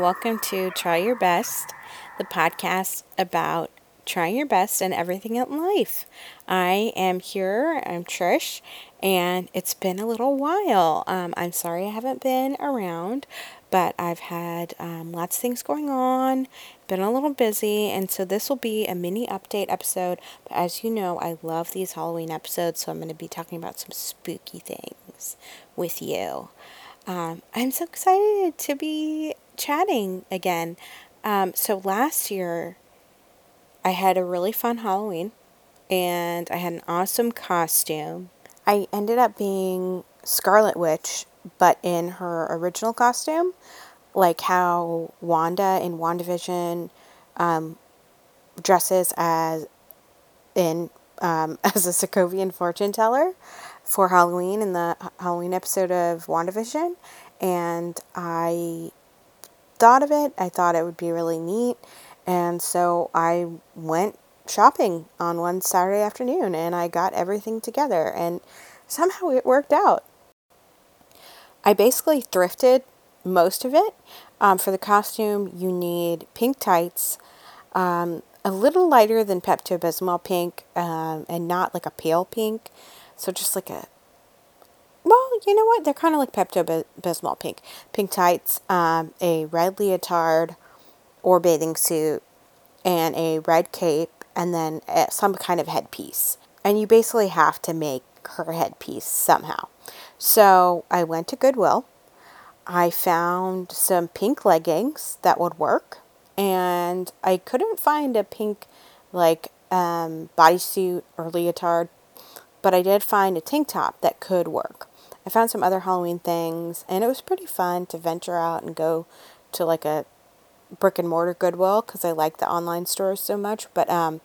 Welcome to Try Your Best, the podcast about trying your best and everything in life. I am here, I'm Trish, and it's been a little while. Um, I'm sorry I haven't been around, but I've had um, lots of things going on, been a little busy, and so this will be a mini update episode. But as you know, I love these Halloween episodes, so I'm going to be talking about some spooky things with you. Um, I'm so excited to be chatting again. Um, so last year, I had a really fun Halloween and I had an awesome costume. I ended up being Scarlet Witch, but in her original costume, like how Wanda in WandaVision um, dresses as in um, as a Sokovian fortune teller for Halloween in the Halloween episode of WandaVision. And I thought of it. I thought it would be really neat. And so I went shopping on one Saturday afternoon and I got everything together. And somehow it worked out. I basically thrifted most of it. Um, for the costume, you need pink tights, um, a little lighter than Pepto Bismol pink, um, and not like a pale pink. So just like a, you know what? They're kind of like Pepto Bismol pink. Pink tights, um, a red leotard or bathing suit, and a red cape, and then uh, some kind of headpiece. And you basically have to make her headpiece somehow. So I went to Goodwill. I found some pink leggings that would work, and I couldn't find a pink like um, bodysuit or leotard, but I did find a tank top that could work. I found some other Halloween things, and it was pretty fun to venture out and go to like a brick and mortar Goodwill because I like the online stores so much. But um,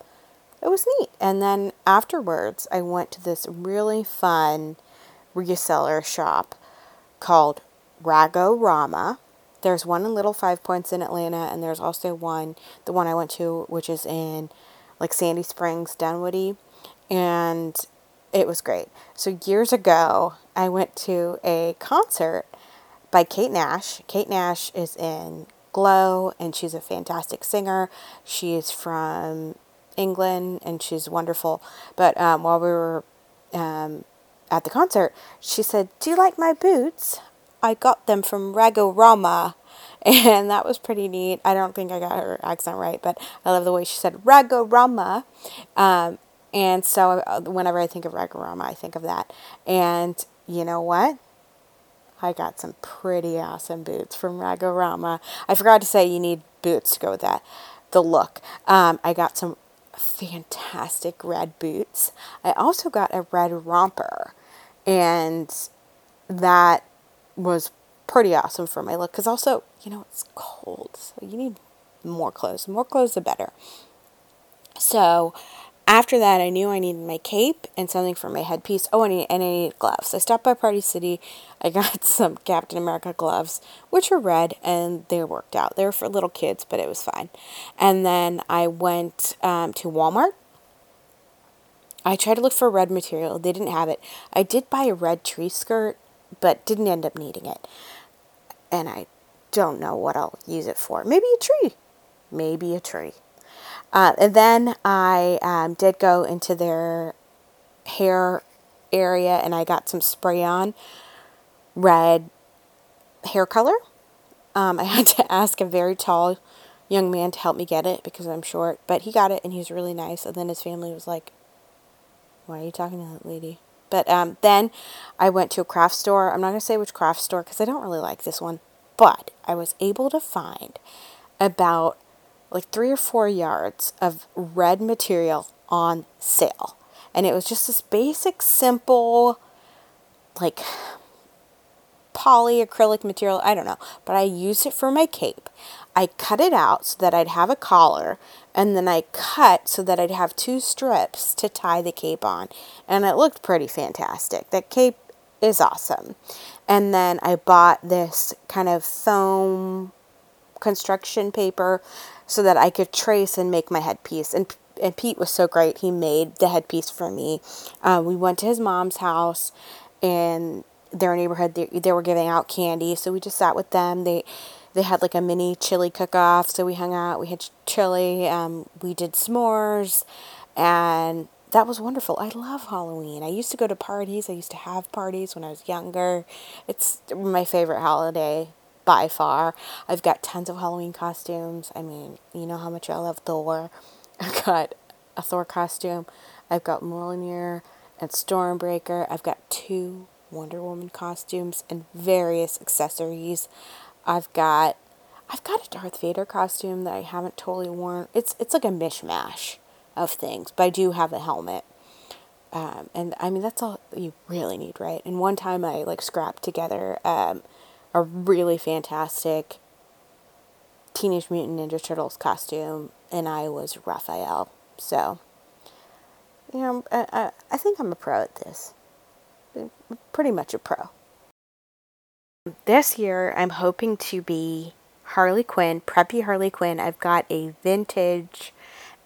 it was neat. And then afterwards, I went to this really fun reseller shop called Ragorama. There's one in Little Five Points in Atlanta, and there's also one, the one I went to, which is in like Sandy Springs, Dunwoody, and it was great. So years ago, I went to a concert by Kate Nash. Kate Nash is in Glow, and she's a fantastic singer. She is from England, and she's wonderful. But um, while we were um, at the concert, she said, "Do you like my boots? I got them from Ragorama." And that was pretty neat. I don't think I got her accent right, but I love the way she said Ragorama. Um, and so uh, whenever I think of Ragorama, I think of that. And you know what? I got some pretty awesome boots from Ragorama. I forgot to say you need boots to go with that. The look. Um, I got some fantastic red boots. I also got a red romper, and that was pretty awesome for my look. Because also, you know, it's cold, so you need more clothes. More clothes, the better. So after that, I knew I needed my cape and something for my headpiece. Oh, and I, and I needed gloves. I stopped by Party City. I got some Captain America gloves, which are red, and they worked out. They were for little kids, but it was fine. And then I went um, to Walmart. I tried to look for red material. They didn't have it. I did buy a red tree skirt, but didn't end up needing it. And I don't know what I'll use it for. Maybe a tree. Maybe a tree. Uh, and then I um, did go into their hair area and I got some spray on red hair color. Um, I had to ask a very tall young man to help me get it because I'm short, but he got it and he was really nice. And then his family was like, Why are you talking to that lady? But um, then I went to a craft store. I'm not going to say which craft store because I don't really like this one, but I was able to find about like three or four yards of red material on sale. And it was just this basic, simple, like polyacrylic material. I don't know. But I used it for my cape. I cut it out so that I'd have a collar. And then I cut so that I'd have two strips to tie the cape on. And it looked pretty fantastic. That cape is awesome. And then I bought this kind of foam construction paper so that I could trace and make my headpiece. And and Pete was so great. He made the headpiece for me. Uh, we went to his mom's house, and their neighborhood they, they were giving out candy, so we just sat with them. They they had like a mini chili cook off. So we hung out, we had chili, um, we did s'mores, and that was wonderful. I love Halloween. I used to go to parties, I used to have parties when I was younger. It's my favorite holiday by far. I've got tons of Halloween costumes. I mean, you know how much I love Thor. I've got a Thor costume. I've got Mjolnir and Stormbreaker. I've got two Wonder Woman costumes and various accessories. I've got I've got a Darth Vader costume that I haven't totally worn. It's it's like a mishmash of things, but I do have a helmet. Um, and I mean that's all you really need, right? And one time I like scrapped together um, a really fantastic Teenage Mutant Ninja Turtles costume, and I was Raphael. So, you know, I, I, I think I'm a pro at this. pretty much a pro. This year, I'm hoping to be Harley Quinn, preppy Harley Quinn. I've got a vintage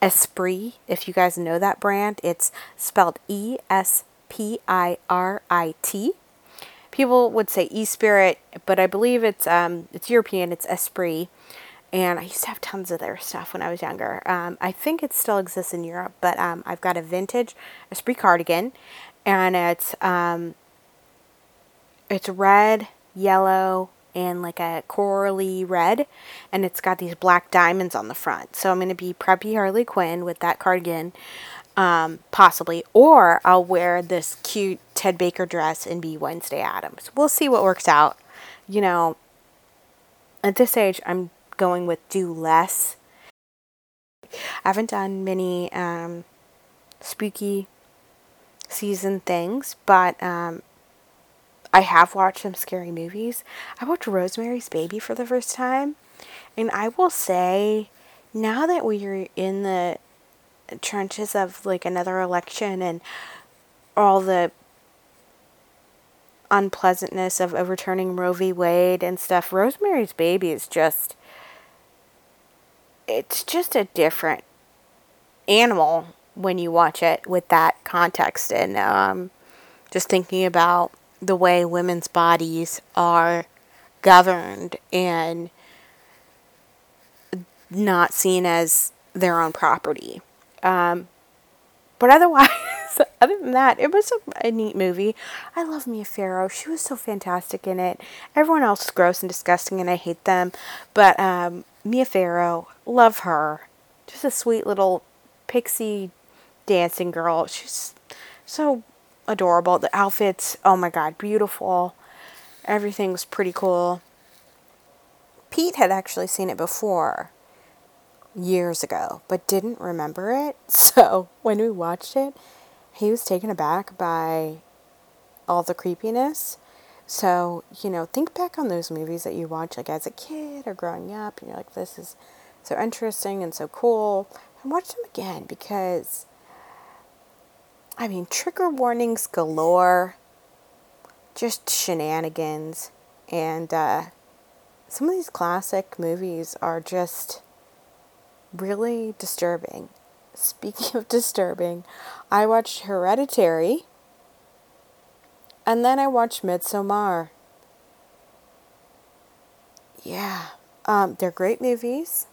Esprit, if you guys know that brand. It's spelled E S P I R I T. People would say E Spirit, but I believe it's um, it's European. It's Esprit and I used to have tons of their stuff when I was younger. Um, I think it still exists in Europe, but um, I've got a vintage Esprit cardigan, and it's um, it's red, yellow, and like a corally red, and it's got these black diamonds on the front. So I'm going to be preppy Harley Quinn with that cardigan, um, possibly, or I'll wear this cute Ted Baker dress and be Wednesday Addams. We'll see what works out. You know, at this age, I'm going with do less. I haven't done many um, spooky season things, but um, I have watched some scary movies. I watched Rosemary's Baby for the first time, and I will say, now that we are in the trenches of like another election and all the unpleasantness of overturning Roe v. Wade and stuff, Rosemary's Baby is just it's just a different animal when you watch it with that context and um, just thinking about the way women's bodies are governed and not seen as their own property. Um, but otherwise, other than that, it was a, a, neat movie. I love Mia Farrow. She was so fantastic in it. Everyone else is gross and disgusting, and I hate them. But um, Mia Farrow, love her. Just a sweet little pixie dancing girl. She's so adorable. The outfits, oh my god, beautiful. Everything's pretty cool. Pete had actually seen it before years ago, but didn't remember it. So when we watched it, he was taken aback by all the creepiness. So, you know, think back on those movies that you watch like as a kid or growing up and you're like, this is so interesting and so cool. And watch them again because I mean trigger warnings galore, just shenanigans, and uh, some of these classic movies are just really disturbing. Speaking of disturbing, I watched Hereditary and then I watched Midsommar. Yeah, um, they're great movies.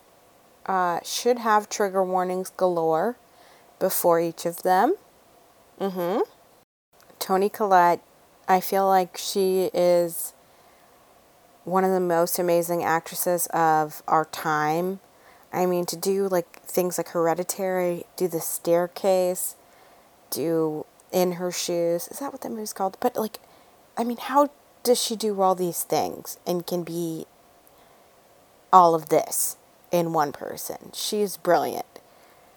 Uh, should have trigger warnings galore before each of them. Mm-hmm. Toni Collette, I feel like she is one of the most amazing actresses of our time. I mean, to do like things like Hereditary, do the staircase, do in her shoes. Is that what that movie's called? But like, I mean, how does she do all these things and can be all of this in one person? She's brilliant.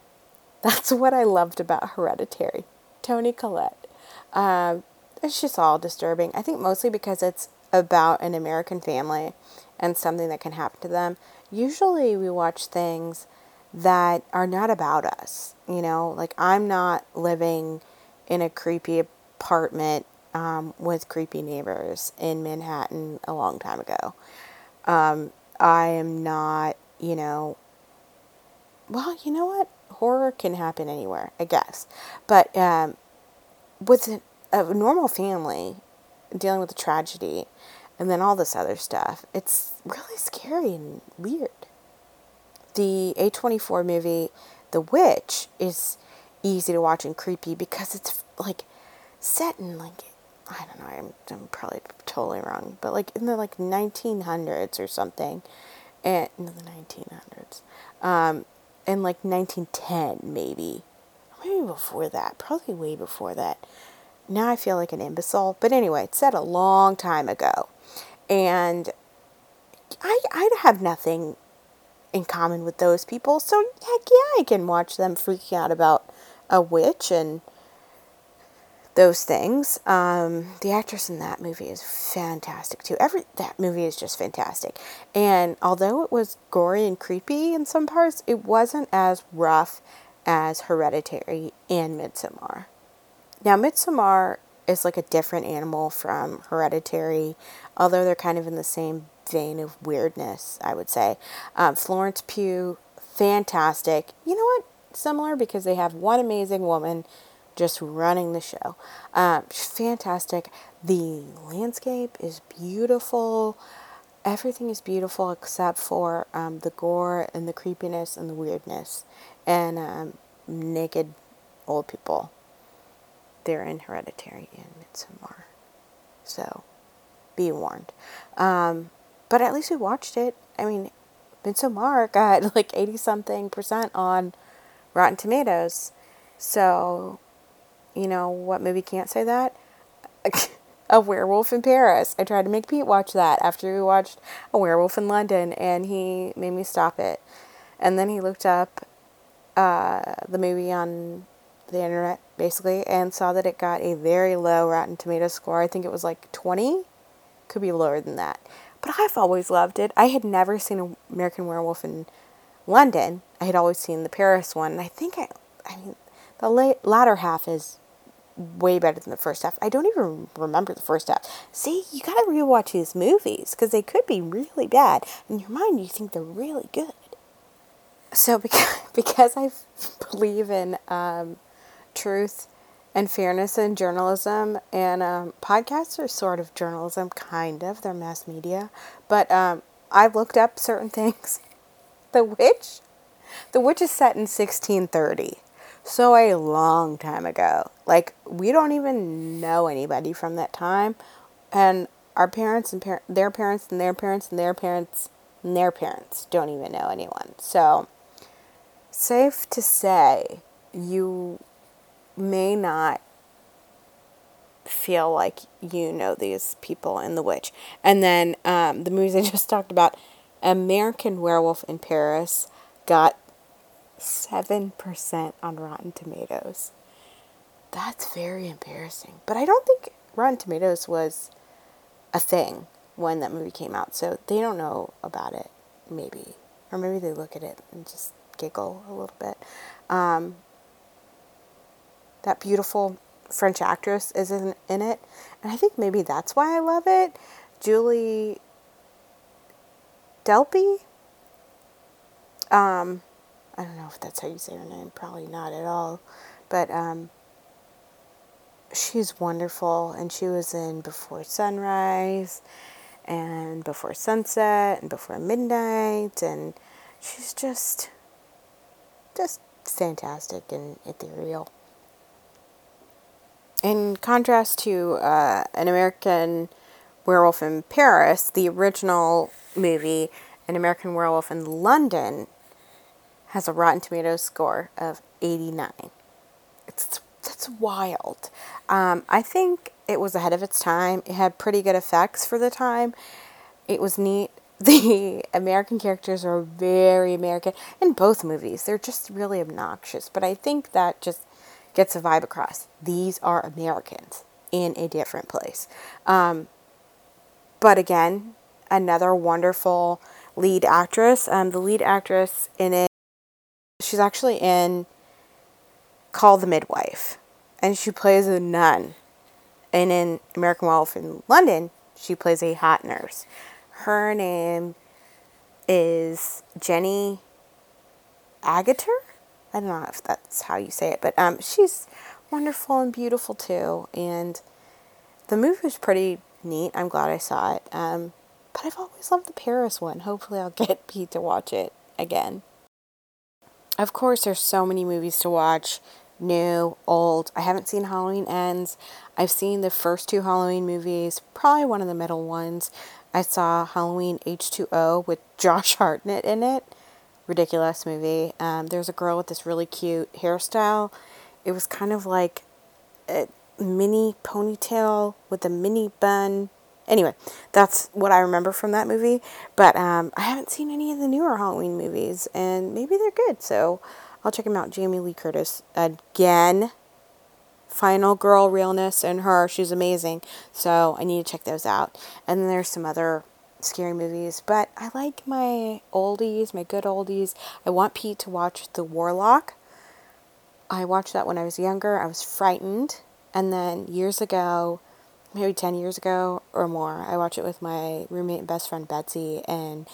That's what I loved about Hereditary. Toni Collette. Um, it's just all disturbing. I think mostly because it's about an American family and something that can happen to them. Usually we watch things that are not about us. You know, like I'm not living in a creepy apartment um, with creepy neighbors in Manhattan a long time ago. Um, I am not, you know, well, you know what? Horror can happen anywhere, I guess. But um, with a, a normal family dealing with a tragedy, and then all this other stuff. It's really scary and weird. The A24 movie, The Witch, is easy to watch and creepy because it's like set in like I don't know, I'm, I'm probably totally wrong, but like in the like 1900s or something, and the 1900s, um, in like 1910 maybe, maybe before that, probably way before that. Now I feel like an imbecile, but anyway, it's set a long time ago, and I I have nothing in common with those people, so heck yeah, I can watch them freaking out about a witch and those things. Um, the actress in that movie is fantastic too. Every that movie is just fantastic. And although it was gory and creepy in some parts, it wasn't as rough as Hereditary and Midsommar. Now, Midsommar is like a different animal from Hereditary, although they're kind of in the same vein of weirdness, I would say. Um, Florence Pugh, fantastic. You know what? Similar because they have one amazing woman just running the show. Um, fantastic. The landscape is beautiful. Everything is beautiful except for um, the gore and the creepiness and the weirdness and um, naked old people. They're in Hereditary and Midsommar. So be warned. Um, but at least we watched it. I mean, Midsommar got like 80 something percent on Rotten Tomatoes. So you know what movie can't say that? a Werewolf in Paris. I tried to make Pete watch that after we watched A Werewolf in London, and he made me stop it. And then he looked up uh, the movie on the internet, basically, and saw that it got a very low Rotten Tomato score. I think it was like 20. Could be lower than that. But I've always loved it. I had never seen American Werewolf in London. I had always seen the Paris one. And I think I, I mean, the late, latter half is way better than the first half. I don't even remember the first half. See, you gotta rewatch these movies because they could be really bad. In your mind, you think they're really good. So because because I believe in um, truth and fairness in journalism, and um, podcasts are sort of journalism, kind of. They're mass media, but um, I've looked up certain things. The Witch, The Witch is set in 1630 so a long time ago. Like we don't even know anybody from that time, and our parents and par- their parents and their parents and their parents and their parents don't even know anyone. So safe to say, you may not feel like you know these people in The Witch. And then um, the movies I just talked about, American Werewolf in Paris, got 7% on Rotten Tomatoes. That's very embarrassing. But I don't think Rotten Tomatoes was a thing when that movie came out, so they don't know about it, maybe. Or maybe they look at it and just giggle a little bit. Um, that beautiful French actress is in, in it, and I think maybe that's why I love it. Julie Delpy. Um, I don't know if that's how you say her name, probably not at all. But um, she's wonderful, and she was in Before Sunrise, and Before Sunset, and Before Midnight, and she's just, just fantastic and ethereal. In contrast to uh, An American Werewolf in Paris, the original movie, An American Werewolf in London, has a Rotten Tomatoes score of 89. It's that's wild. Um, I think it was ahead of its time. It had pretty good effects for the time. It was neat. The American characters are very American in both movies. They're just really obnoxious, but I think that just gets a vibe across. These are Americans in a different place. Um, but again, another wonderful lead actress. Um, the lead actress in it she's actually in Call the Midwife, and she plays a nun. And in American Wolf in London, she plays a hot nurse. Her name is Jenny Agutter. I don't know if that's how you say it, but um, she's wonderful and beautiful too. And the movie is pretty neat. I'm glad I saw it. Um, but I've always loved the Paris one. Hopefully, I'll get Pete to watch it again. Of course, there's so many movies to watch new, old. I haven't seen Halloween Ends. I've seen the first two Halloween movies, probably one of the middle ones. I saw Halloween H2O with Josh Hartnett in it. Ridiculous movie. Um, there's a girl with this really cute hairstyle. It was kind of like a mini ponytail with a mini bun. Anyway, that's what I remember from that movie. But um, I haven't seen any of the newer Halloween movies, and maybe they're good. So I'll check them out. Jamie Lee Curtis again. Final Girl Realness and her. She's amazing. So I need to check those out. And then there's some other scary movies. But I like my oldies, my good oldies. I want Pete to watch The Warlock. I watched that when I was younger. I was frightened. And then years ago, maybe 10 years ago or more, I watched it with my roommate and best friend Betsy. And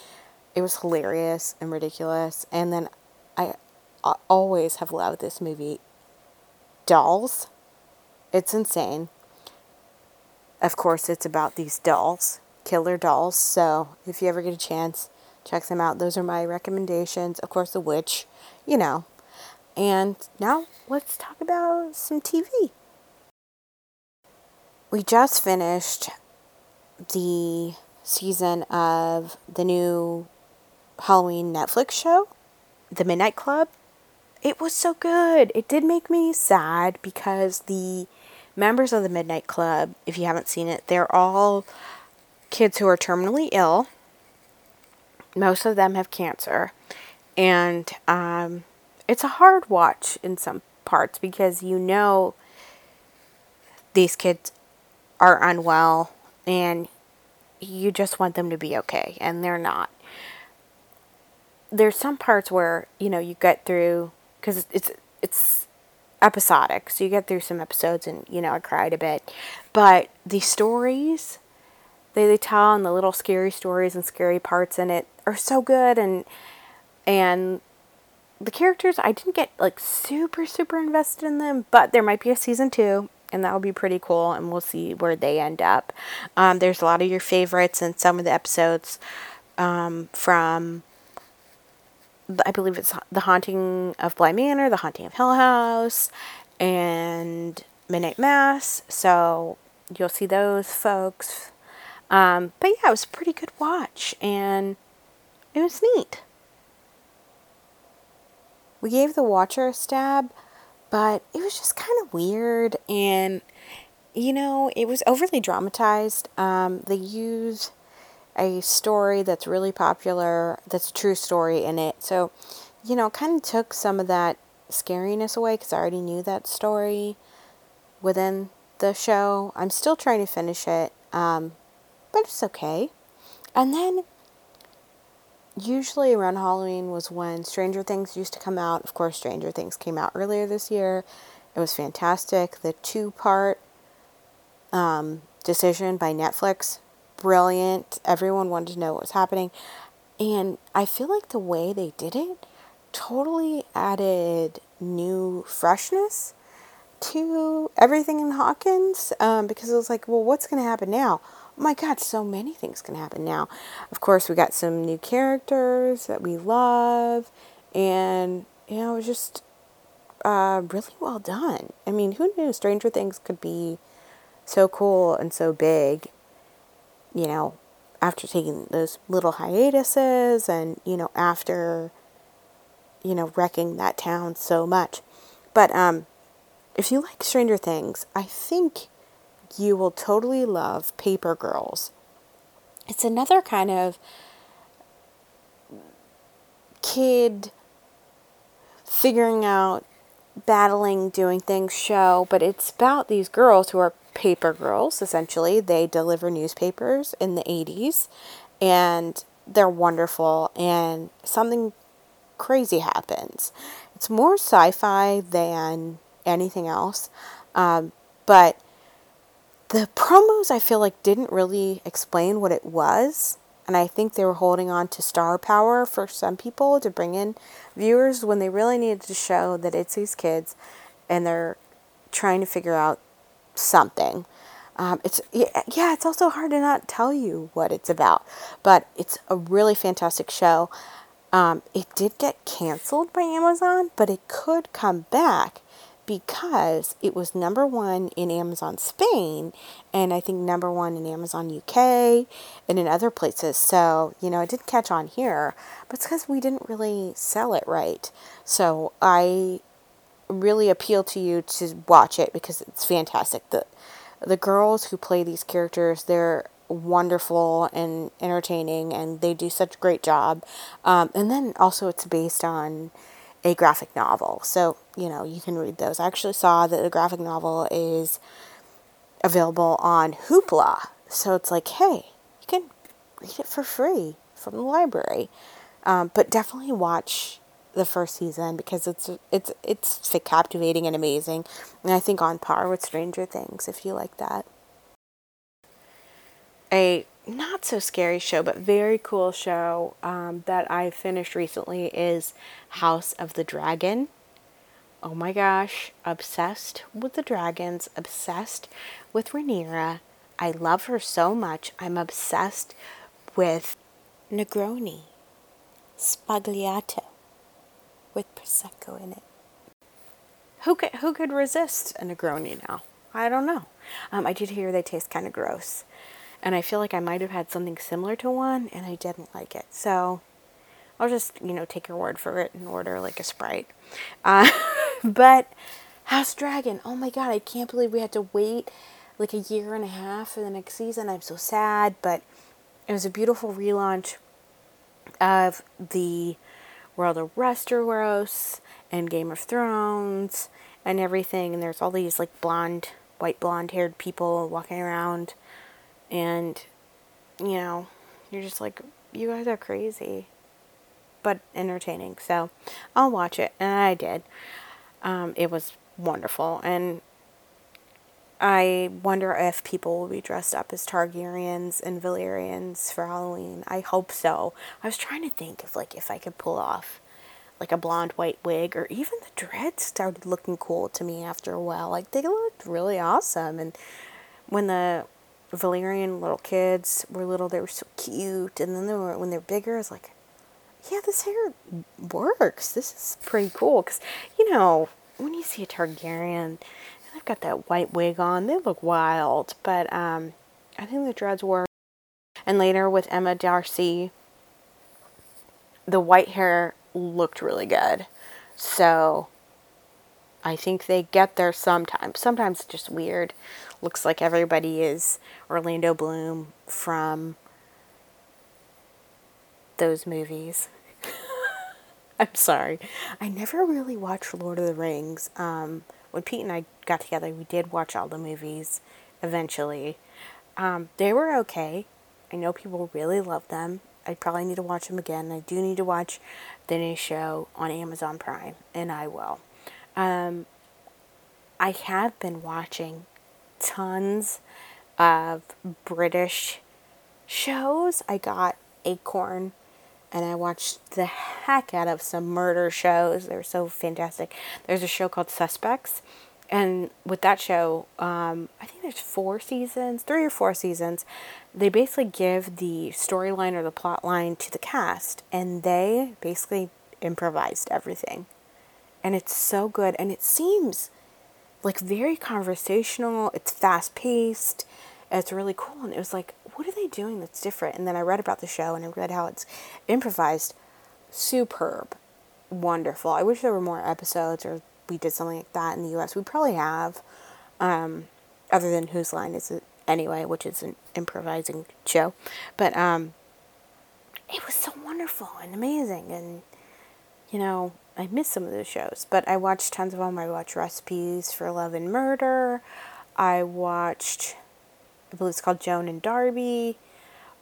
it was hilarious and ridiculous. And then I always have loved this movie. Dolls. It's insane. Of course, it's about these dolls, killer dolls. So if you ever get a chance, check them out. Those are my recommendations. Of course, The Witch, you know. And now let's talk about some TV. We just finished the season of the new Halloween Netflix show, The Midnight Club it was so good. It did make me sad because the members of the Midnight Club, if you haven't seen it, they're all kids who are terminally ill. Most of them have cancer. And um, it's a hard watch in some parts because you know these kids are unwell and you just want them to be okay, and they're not. There's some parts where, you know, you get through because it's it's episodic. So you get through some episodes and you know I cried a bit, but the stories they they tell and the little scary stories and scary parts in it are so good and and the characters I didn't get like super super invested in them, but there might be a season two and that would be pretty cool and we'll see where they end up. Um, there's a lot of your favorites and some of the episodes um, from I believe it's The Haunting of Bly Manor, The Haunting of Hill House, and Midnight Mass. So you'll see those folks. Um, but yeah, it was a pretty good watch, and it was neat. We gave The Watcher a stab, but it was just kind of weird, and you know, it was overly dramatized. Um, they used a story that's really popular, that's a true story in it. So, you know, kind of took some of that scariness away because I already knew that story within the show. I'm still trying to finish it, um, but it's okay. And then, usually around Halloween was when Stranger Things used to come out. Of course, Stranger Things came out earlier this year. It was fantastic. The two part um, decision by Netflix brilliant. Everyone wanted to know what was happening. And I feel like the way they did it totally added new freshness to everything in Hawkins um, because it was like, well, what's going to happen now? My God, so many things can happen now. Of course, we got some new characters that we love, and you know, it was just uh, really well done. I mean, who knew Stranger Things could be so cool and so big you know, after taking those little hiatuses and, you know, after, you know, wrecking that town so much. But um, if you like Stranger Things, I think you will totally love Paper Girls. It's another kind of kid figuring out, battling, doing things show, but it's about these girls who are paper girls, essentially. They deliver newspapers in the 80s, and they're wonderful, and something crazy happens. It's more sci fi than anything else, um, but the promos I feel like didn't really explain what it was. And I think they were holding on to star power for some people to bring in viewers when they really needed to show that it's these kids and they're trying to figure out something. Um, it's yeah, it's also hard to not tell you what it's about, but it's a really fantastic show. Um, it did get canceled by Amazon, but it could come back because it was number one in Amazon Spain and I think number one in Amazon UK and in other places. So, you know, it didn't catch on here, but it's because we didn't really sell it right. So I really appeal to you to watch it because it's fantastic. The the girls who play these characters, they're wonderful and entertaining and they do such a great job. Um, and then also it's based on a graphic novel. So, you know, you can read those. I actually saw that the graphic novel is available on Hoopla. So it's like, hey, you can read it for free from the library. Um, but definitely watch the first season because it's it's it's captivating and amazing, and I think on par with Stranger Things if you like that. A not so scary show, but very cool show um, that I finished recently is House of the Dragon. Oh my gosh, obsessed with the dragons, obsessed with Rhaenyra. I love her so much. I'm obsessed with Negroni, Sbagliato, with prosecco in it. Who could who could resist a Negroni now? I don't know. Um, I did hear they taste kind of gross and I feel like I might have had something similar to one and I didn't like it. So I'll just, you know, take your word for it and order like a Sprite. Uh, but House Dragon, oh my god, I can't believe we had to wait like a year and a half for the next season. I'm so sad, but it was a beautiful relaunch of the world of Westeros and Game of Thrones and everything. And there's all these like blonde, white blonde haired people walking around and, you know, you're just like, you guys are crazy, but entertaining. So I'll watch it. And I did. Um, it was wonderful. And I wonder if people will be dressed up as Targaryens and Valyrians for Halloween. I hope so. I was trying to think of like if I could pull off like a blonde white wig or even the dreads started looking cool to me after a while. Like they looked really awesome and when the Valyrian little kids were little, they were so cute. And then they were, when they're bigger, it's like, yeah, this hair works. This is pretty cool. Because, you know, when you see a Targaryen, they've got that white wig on, they look wild. But um, I think the dreads work. And later with Emma Darcy, the white hair looked really good. So I think they get there sometimes. Sometimes it's just weird. Looks like everybody is Orlando Bloom from those movies. I'm sorry. I never really watched Lord of the Rings. Um, when Pete and I got together, we did watch all the movies eventually. Um, they were okay. I know people really love them. I probably need to watch them again. I do need to watch the new show on Amazon Prime, and I will. Um, I have been watching tons of British shows. I got Acorn and I watched the heck out of some murder shows. They're so fantastic. There's a show called Suspects. And with that show, um, I think there's four seasons, three or four seasons. They basically give the storyline or the plot line to the cast, and they basically improvised everything and it's so good and it seems like very conversational it's fast paced it's really cool and it was like what are they doing that's different? And then i read about the show and i read how it's improvised. Superb. Wonderful. I wish there were more episodes or we did something like that in the us we probably have um, other than whose line is it anyway which is an improvising show. But um, it was so wonderful and amazing and you know I miss some of those shows, but I watched tons of them. I watched Recipes for Love and Murder. I watched, I believe it's called Joan and Darby.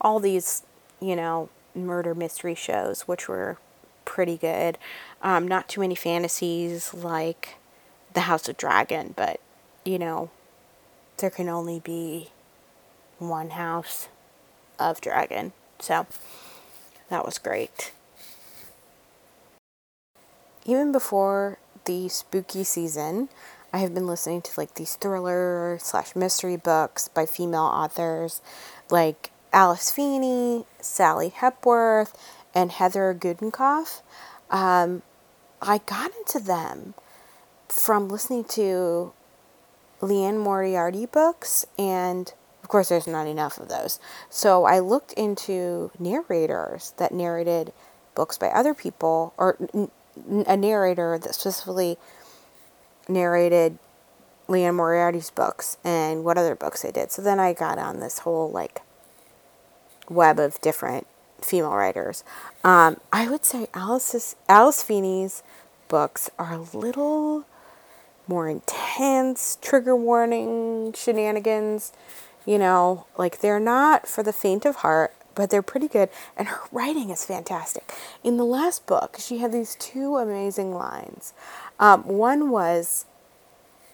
All these, you know, murder mystery shows, which were pretty good. Um, not too many fantasies like The House of Dragon, but, you know, there can only be one house of dragon. So that was great even before the spooky season, I have been listening to like these thriller slash mystery books by female authors like Alice Feeney, Sally Hepworth, and Heather Gudenkauf. Um, I got into them from listening to Liane Moriarty books, and of course, there's not enough of those. So I looked into narrators that narrated books by other people, or a narrator that specifically narrated Liane Moriarty's books and what other books they did. So then I got on this whole like web of different female writers. Um, I would say Alice's Alice Feeney's books are a little more intense, trigger warning shenanigans. You know, like they're not for the faint of heart, but they're pretty good. And her writing is fantastic. In the last book, she had these two amazing lines. Um, one was,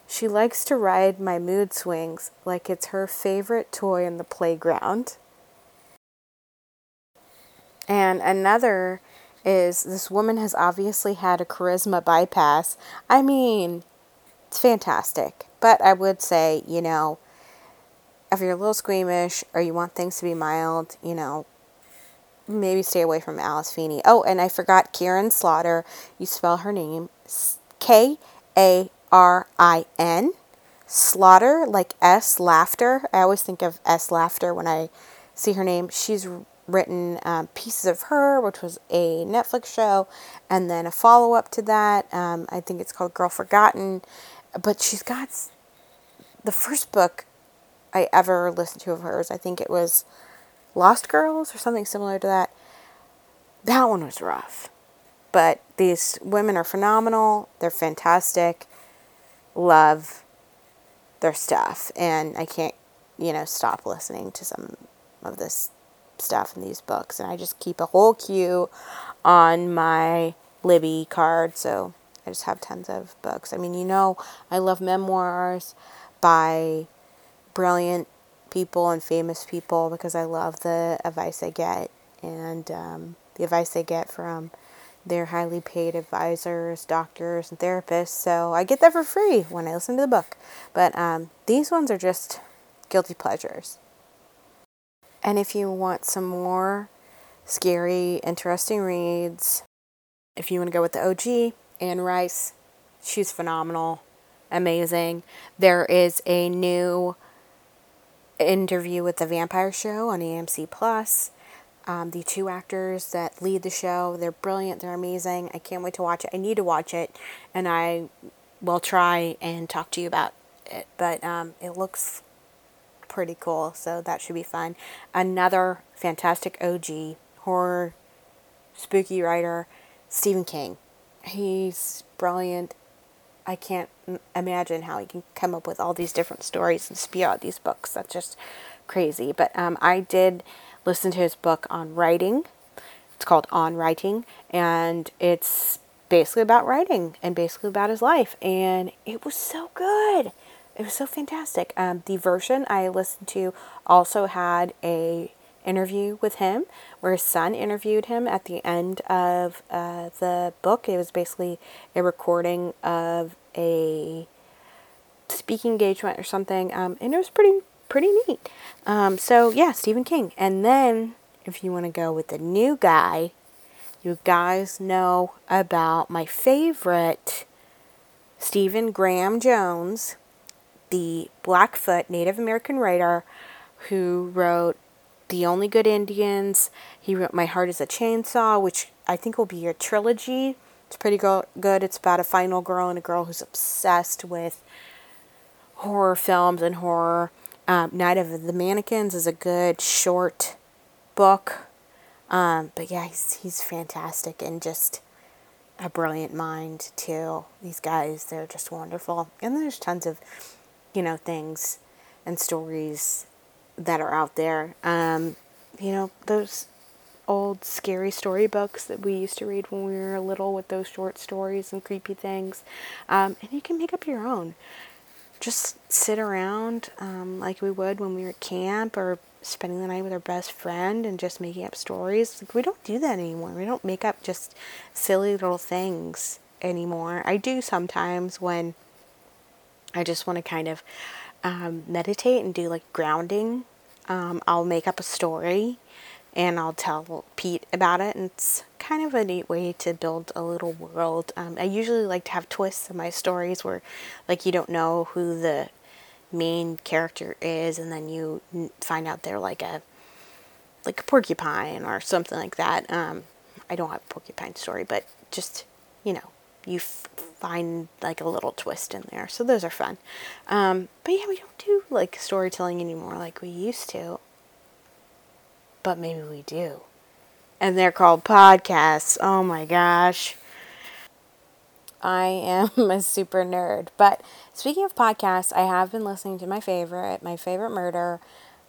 she likes to ride my mood swings like it's her favorite toy in the playground. And another is this woman has obviously had a charisma bypass. I mean, it's fantastic. But I would say, you know, if you're a little squeamish or you want things to be mild, you know, maybe stay away from Alice Feeney. Oh, and I forgot Karin Slaughter. You spell her name K A R I N. Slaughter, like S laughter. I always think of S laughter when I see her name. She's written um, Pieces of Her, which was a Netflix show, and then a follow up to that. Um, I think it's called Girl Forgotten. But she's got the first book I ever listened to of hers. I think it was Lost Girls or something similar to that. That one was rough. But these women are phenomenal. They're fantastic. Love their stuff. And I can't, you know, stop listening to some of this stuff in these books. And I just keep a whole queue on my Libby card. So I just have tons of books. I mean, you know, I love memoirs by brilliant people and famous people because I love the advice I get and um, the advice they get from their highly paid advisors, doctors, and therapists. So I get that for free when I listen to the book. But um, these ones are just guilty pleasures. And if you want some more scary, interesting reads, if you want to go with the OG, Anne Rice, she's phenomenal, amazing. There is a new interview with the Vampire Show on AMC Plus. Um, the two actors that lead the show, they're brilliant, they're amazing. I can't wait to watch it. I need to watch it, and I will try and talk to you about it. But um, it looks pretty cool, so that should be fun. Another fantastic OG horror spooky writer, Stephen King. He's brilliant. I can't imagine how he can come up with all these different stories and spew out these books. That's just crazy. But um, I did listen to his book on writing. It's called On Writing, and it's basically about writing and basically about his life. And it was so good. It was so fantastic. Um, the version I listened to also had a interview with him where his son interviewed him at the end of uh, the book. It was basically a recording of a speaking engagement or something, um, and it was pretty pretty neat. Um, so yeah, Stephen King. And then if you want to go with the new guy, you guys know about my favorite Stephen Graham Jones, the Blackfoot Native American writer who wrote The Only Good Indians. He wrote My Heart is a Chainsaw, which I think will be a trilogy. It's pretty go- good. It's about a final girl and a girl who's obsessed with horror films and horror. Um, Night of the Mannequins is a good short book. Um, but yeah, he's, he's fantastic and just a brilliant mind, too. These guys, they're just wonderful. And there's tons of, you know, things and stories that are out there. Um, you know, those old scary storybooks that we used to read when we were little with those short stories and creepy things. Um, and you can make up your own. Just sit around um, like we would when we were at camp or spending the night with our best friend and just making up stories. Like, we don't do that anymore. We don't make up just silly little things anymore. I do sometimes when I just want to kind of um, meditate and do like grounding. Um, I'll make up a story and I'll tell Pete about it. And it's kind of a neat way to build a little world. Um, I usually like to have twists in my stories where, like, you don't know who the main character is, and then you find out they're like a like a porcupine or something like that. Um, I don't have a porcupine story, but just you know, you f- find like a little twist in there. So those are fun. Um, but yeah, we don't do like storytelling anymore like we used to. But maybe we do. And they're called podcasts. Oh my gosh. I am a super nerd. But speaking of podcasts, I have been listening to my favorite, my favorite murder.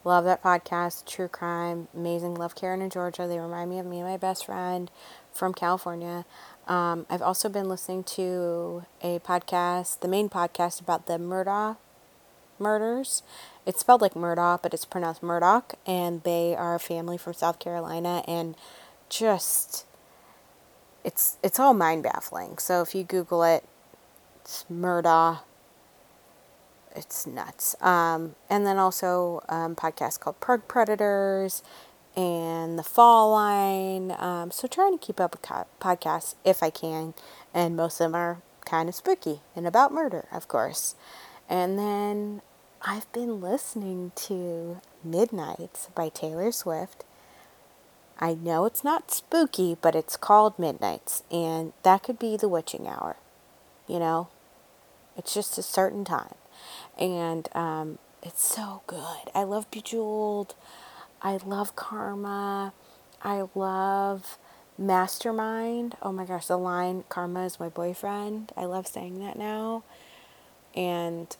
Love that podcast, True Crime, amazing. Love Karen and Georgia. They remind me of me and my best friend from California. Um, I've also been listening to a podcast, the main podcast about the Murdaugh murders. It's spelled like Murdoch, but it's pronounced Murdoch, and they are a family from South Carolina, and just it's it's all mind baffling. So if you Google it, it's Murdaugh. It's nuts. Um, and then also um, podcast called Prug Predators and The Fall Line. Um, so trying to keep up with co- podcasts if I can, and most of them are kind of spooky and about murder, of course. And then I've been listening to Midnights by Taylor Swift. I know it's not spooky, but it's called Midnights, and that could be the witching hour. You know, it's just a certain time, and um, it's so good. I love Bejeweled. I love Karma. I love Mastermind. Oh my gosh, the line Karma is my boyfriend. I love saying that now. And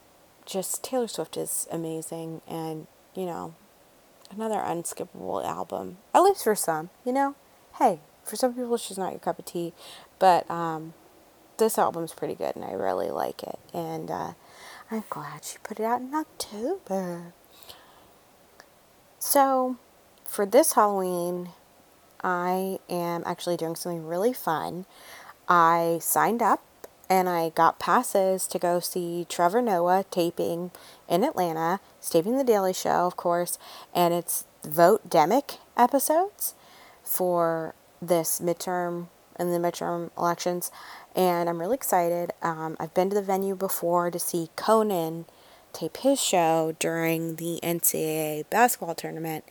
just Taylor Swift is amazing and, you know, another unskippable album. At least for some, you know? Hey, for some people she's not your cup of tea, but um, this album's pretty good and I really like it. And uh, I'm glad she put it out in October. So, for this Halloween, I am actually doing something really fun. I signed up and I got passes to go see Trevor Noah taping in Atlanta. He's taping The Daily Show, of course, and it's Vote Demic episodes for this midterm and the midterm elections. And I'm really excited. Um, I've been to the venue before to see Conan tape his show during the NCAA basketball tournament,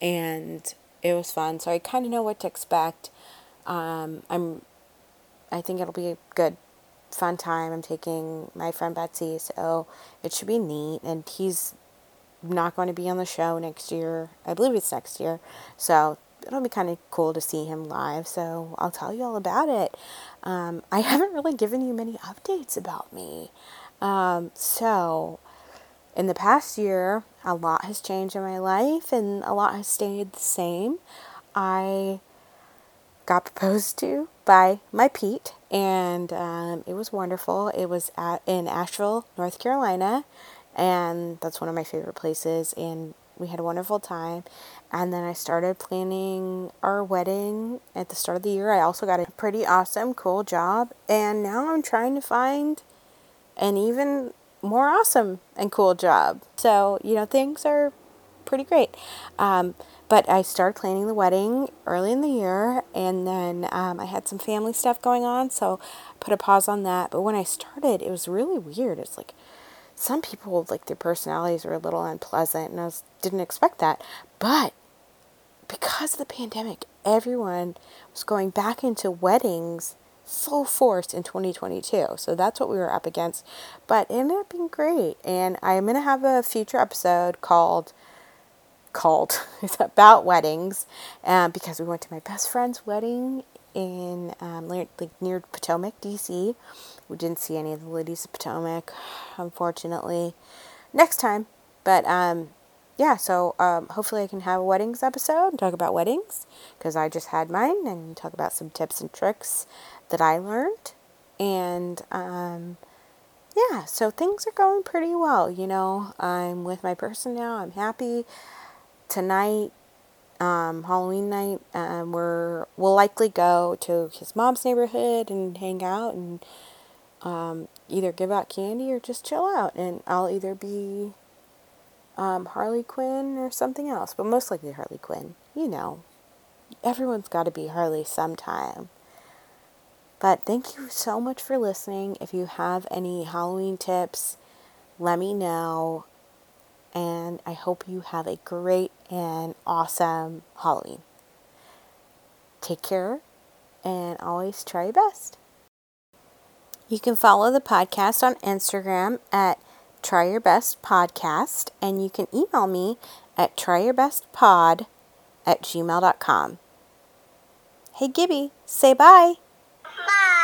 and it was fun. So I kind of know what to expect. Um, I'm, I think it'll be good, fun time. I'm taking my friend Betsy, so it should be neat. And he's not going to be on the show next year. I believe it's next year, so it'll be kind of cool to see him live. So I'll tell you all about it. Um, I haven't really given you many updates about me. Um, so in the past year, a lot has changed in my life and a lot has stayed the same. I got proposed to by my Pete, and um, it was wonderful. It was at in Asheville, North Carolina, and that's one of my favorite places. And we had a wonderful time. And then I started planning our wedding at the start of the year. I also got a pretty awesome, cool job, and now I'm trying to find an even more awesome and cool job. So, you know, things are pretty great. Um, but I started planning the wedding early in the year, and then um, I had some family stuff going on, so I put a pause on that. But when I started, it was really weird. It's like some people, like their personalities were a little unpleasant, and I was, didn't expect that. But because of the pandemic, everyone was going back into weddings full force in 2022. So that's what we were up against. But it ended up being great. And I'm going to have a future episode called called it's about weddings um, because we went to my best friend's wedding in um, like near Potomac, DC. We didn't see any of the ladies of Potomac, unfortunately. Next time, but um, yeah. So um, hopefully I can have a weddings episode and talk about weddings because I just had mine and talk about some tips and tricks that I learned. And um, yeah, so things are going pretty well. You know, I'm with my person now. I'm happy. Tonight, um, Halloween night, um, we're we'll likely go to his mom's neighborhood and hang out and um, either give out candy or just chill out. And I'll either be um, Harley Quinn or something else, but most likely Harley Quinn. You know, everyone's got to be Harley sometime. But thank you so much for listening. If you have any Halloween tips, let me know. And I hope you have a great and awesome Halloween. Take care and always try your best. You can follow the podcast on Instagram at Try Your Best Podcast, and you can email me at tryourbestpod at gmail.com. Hey Gibby, say bye. bye.